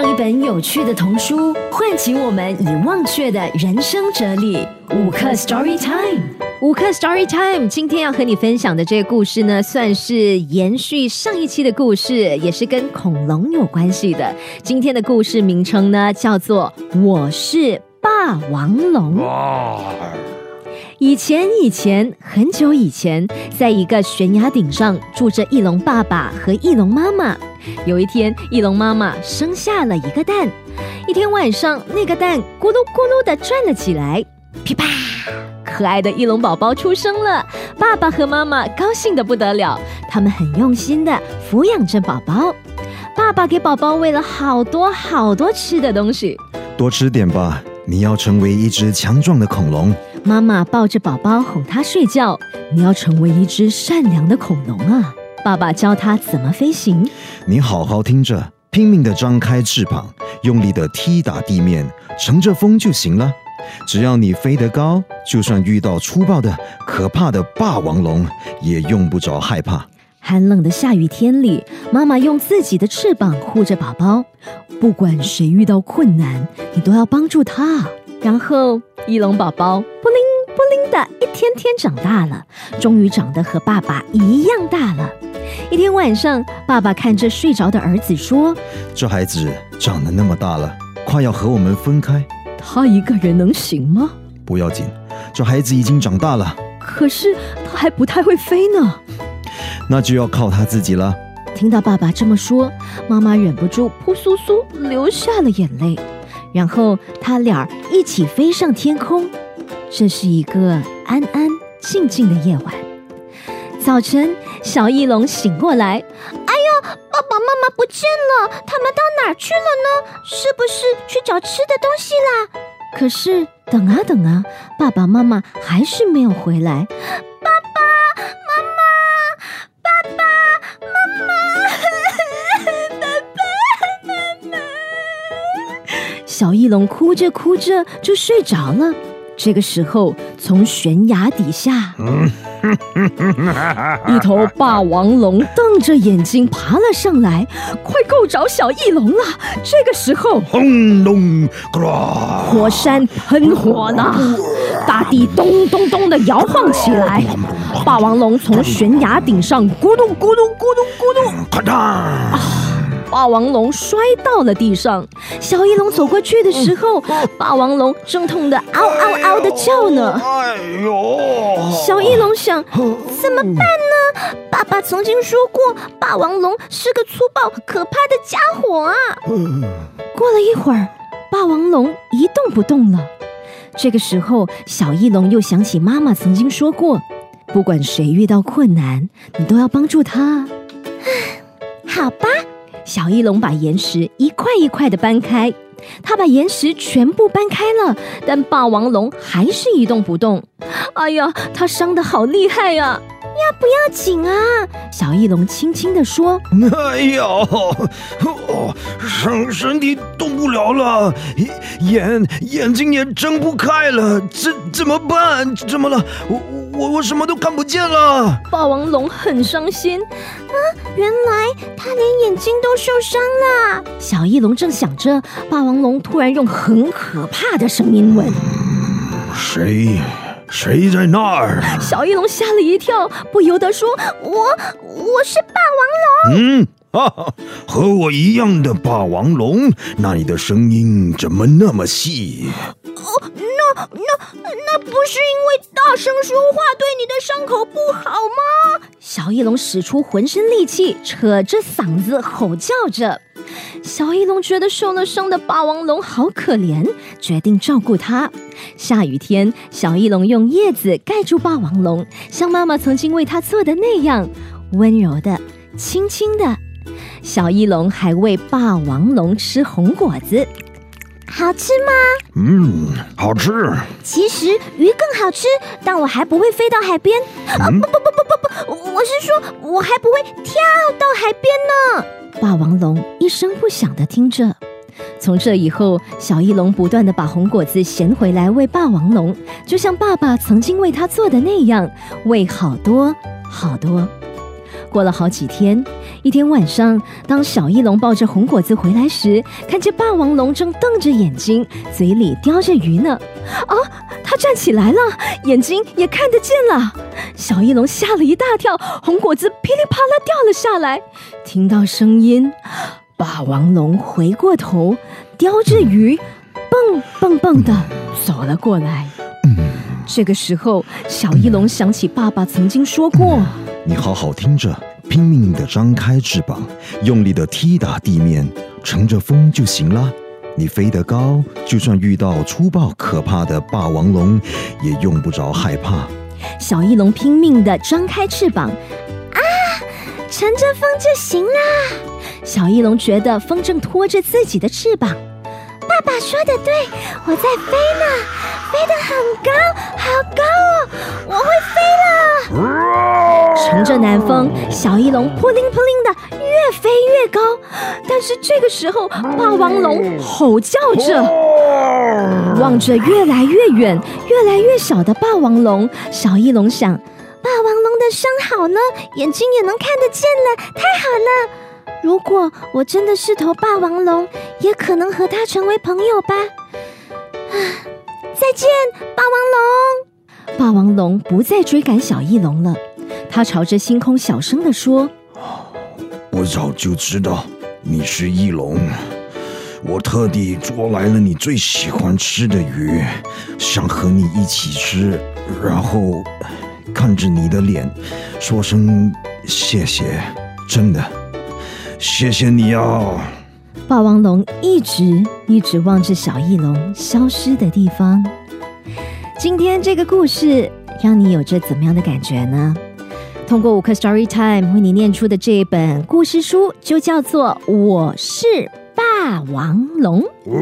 让一本有趣的童书唤起我们已忘却的人生哲理。五课 Story Time，五课 Story Time，今天要和你分享的这个故事呢，算是延续上一期的故事，也是跟恐龙有关系的。今天的故事名称呢，叫做《我是霸王龙》。以前，以前，很久以前，在一个悬崖顶上住着翼龙爸爸和翼龙妈妈。有一天，翼龙妈妈生下了一个蛋。一天晚上，那个蛋咕噜咕噜的转了起来，噼啪，可爱的翼龙宝宝出生了。爸爸和妈妈高兴得不得了，他们很用心的抚养着宝宝。爸爸给宝宝喂了好多好多吃的东西，多吃点吧，你要成为一只强壮的恐龙。妈妈抱着宝宝哄他睡觉，你要成为一只善良的恐龙啊！爸爸教他怎么飞行，你好好听着，拼命的张开翅膀，用力的踢打地面，乘着风就行了。只要你飞得高，就算遇到粗暴的、可怕的霸王龙，也用不着害怕。寒冷的下雨天里，妈妈用自己的翅膀护着宝宝，不管谁遇到困难，你都要帮助他。然后，翼龙宝宝不灵不灵的一天天长大了，终于长得和爸爸一样大了。一天晚上，爸爸看着睡着的儿子说：“这孩子长得那么大了，快要和我们分开，他一个人能行吗？不要紧，这孩子已经长大了，可是他还不太会飞呢。那就要靠他自己了。”听到爸爸这么说，妈妈忍不住扑簌簌流下了眼泪。然后他俩一起飞上天空。这是一个安安静静的夜晚。早晨，小翼龙醒过来，哎呦，爸爸妈妈不见了，他们到哪儿去了呢？是不是去找吃的东西啦？可是等啊等啊，爸爸妈妈还是没有回来。爸爸妈妈，爸爸妈妈，爸爸妈妈。小翼龙哭着哭着就睡着了。这个时候，从悬崖底下，一头霸王龙瞪着眼睛爬了上来，快够着小翼龙了。这个时候，轰隆，火山喷火了，大地咚咚咚的摇晃起来，霸王龙从悬崖顶上咕咚咕咚咕咚咕咚，咔嚓。霸王龙摔到了地上，小翼龙走过去的时候，霸王龙正痛的嗷嗷嗷的叫呢。哎呦！小翼龙想，怎么办呢？爸爸曾经说过，霸王龙是个粗暴可怕的家伙啊。过了一会儿，霸王龙一动不动了。这个时候，小翼龙又想起妈妈曾经说过，不管谁遇到困难，你都要帮助他。好吧。小翼龙把岩石一块一块的搬开，他把岩石全部搬开了，但霸王龙还是一动不动。哎呀，它伤得好厉害呀！要不要紧啊？小翼龙轻轻地说：“哎呀，哦身身体动不了了，眼眼睛也睁不开了，怎怎么办？怎么了？我我我什么都看不见了。”霸王龙很伤心啊，原来他连眼睛都受伤了。小翼龙正想着，霸王龙突然用很可怕的声音问：“谁？”谁在那儿？小翼龙吓了一跳，不由得说：“我我是霸王龙。”嗯，哈哈，和我一样的霸王龙，那你的声音怎么那么细？那那那不是因为大声说话对你的伤口不好吗？小翼龙使出浑身力气，扯着嗓子吼叫着。小翼龙觉得受了伤的霸王龙好可怜，决定照顾它。下雨天，小翼龙用叶子盖住霸王龙，像妈妈曾经为它做的那样，温柔的、轻轻的。小翼龙还喂霸王龙吃红果子，好吃吗？嗯，好吃。其实鱼更好吃，但我还不会飞到海边。啊，不不不不不不，我是说我还不会跳到海边呢。霸王龙一声不响的听着。从这以后，小翼龙不断的把红果子衔回来喂霸王龙，就像爸爸曾经为他做的那样，喂好多好多。过了好几天，一天晚上，当小翼龙抱着红果子回来时，看见霸王龙正瞪着眼睛，嘴里叼着鱼呢。啊，它站起来了，眼睛也看得见了。小翼龙吓了一大跳，红果子噼里啪啦掉了下来。听到声音，霸王龙回过头，叼着鱼，蹦蹦蹦的走了过来。这个时候，小翼龙想起爸爸曾经说过。你好好听着，拼命地张开翅膀，用力地踢打地面，乘着风就行了。你飞得高，就算遇到粗暴可怕的霸王龙，也用不着害怕。小翼龙拼命地张开翅膀，啊，乘着风就行啦。小翼龙觉得风正拖着自己的翅膀。爸爸说的对，我在飞呢，飞得很高，好高哦，我会飞了。乘着南风，小翼龙扑灵扑灵的越飞越高。但是这个时候，霸王龙吼叫着，望着越来越远、越来越小的霸王龙，小翼龙想：霸王龙的伤好呢，眼睛也能看得见了，太好了。如果我真的是头霸王龙，也可能和它成为朋友吧。啊，再见，霸王龙！霸王龙不再追赶小翼龙了，它朝着星空小声的说：“我早就知道你是翼龙，我特地捉来了你最喜欢吃的鱼，想和你一起吃，然后看着你的脸，说声谢谢，真的。”谢谢你啊！霸王龙一直一直望着小翼龙消失的地方。今天这个故事让你有着怎么样的感觉呢？通过五克 Story Time 为你念出的这一本故事书，就叫做《我是霸王龙》。哇